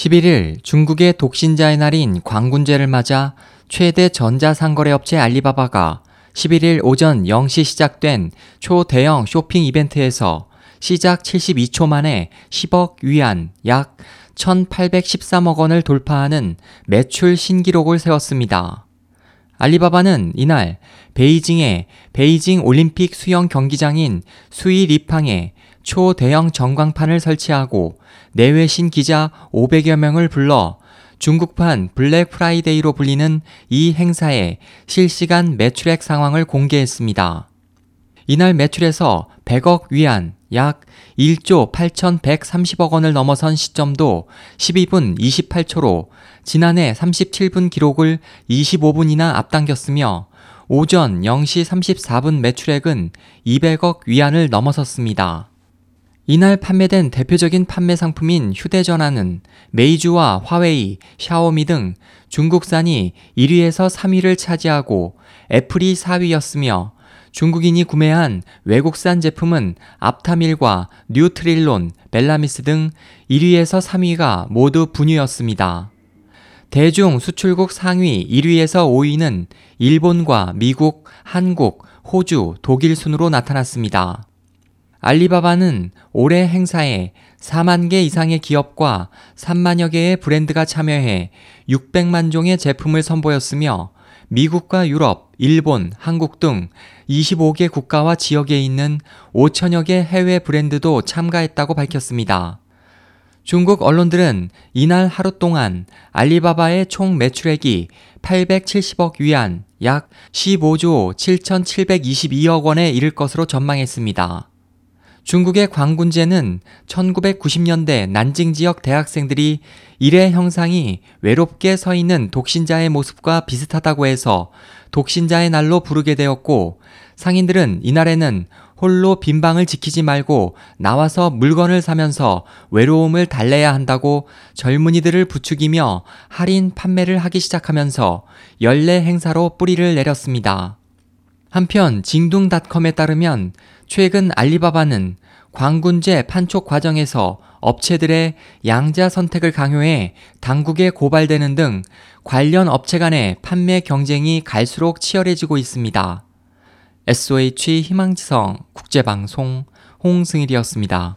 11일 중국의 독신자의 날인 광군제를 맞아 최대 전자상거래업체 알리바바가 11일 오전 0시 시작된 초대형 쇼핑 이벤트에서 시작 72초 만에 10억 위안 약 1,813억 원을 돌파하는 매출 신기록을 세웠습니다. 알리바바는 이날 베이징의 베이징 올림픽 수영 경기장인 수이 리팡에 초대형 전광판을 설치하고 내외신 기자 500여 명을 불러 중국판 블랙 프라이데이로 불리는 이 행사의 실시간 매출액 상황을 공개했습니다. 이날 매출에서 100억 위안, 약 1조 8,130억 원을 넘어선 시점도 12분 28초로 지난해 37분 기록을 25분이나 앞당겼으며 오전 0시 34분 매출액은 200억 위안을 넘어섰습니다. 이날 판매된 대표적인 판매 상품인 휴대전화는 메이주와 화웨이, 샤오미 등 중국산이 1위에서 3위를 차지하고 애플이 4위였으며 중국인이 구매한 외국산 제품은 앞타밀과 뉴트릴론, 벨라미스 등 1위에서 3위가 모두 분유였습니다. 대중 수출국 상위 1위에서 5위는 일본과 미국, 한국, 호주, 독일 순으로 나타났습니다. 알리바바는 올해 행사에 4만 개 이상의 기업과 3만여 개의 브랜드가 참여해 600만 종의 제품을 선보였으며 미국과 유럽, 일본, 한국 등 25개 국가와 지역에 있는 5천여 개 해외 브랜드도 참가했다고 밝혔습니다. 중국 언론들은 이날 하루 동안 알리바바의 총 매출액이 870억 위안, 약 15조 7,722억 원에 이를 것으로 전망했습니다. 중국의 광군제는 1990년대 난징 지역 대학생들이 일의 형상이 외롭게 서 있는 독신자의 모습과 비슷하다고 해서 독신자의 날로 부르게 되었고 상인들은 이날에는 홀로 빈방을 지키지 말고 나와서 물건을 사면서 외로움을 달래야 한다고 젊은이들을 부추기며 할인 판매를 하기 시작하면서 연례 행사로 뿌리를 내렸습니다. 한편 징둥닷컴에 따르면 최근 알리바바는 광군제 판촉 과정에서 업체들의 양자 선택을 강요해 당국에 고발되는 등 관련 업체 간의 판매 경쟁이 갈수록 치열해지고 있습니다. SOH 희망지성 국제방송 홍승일이었습니다.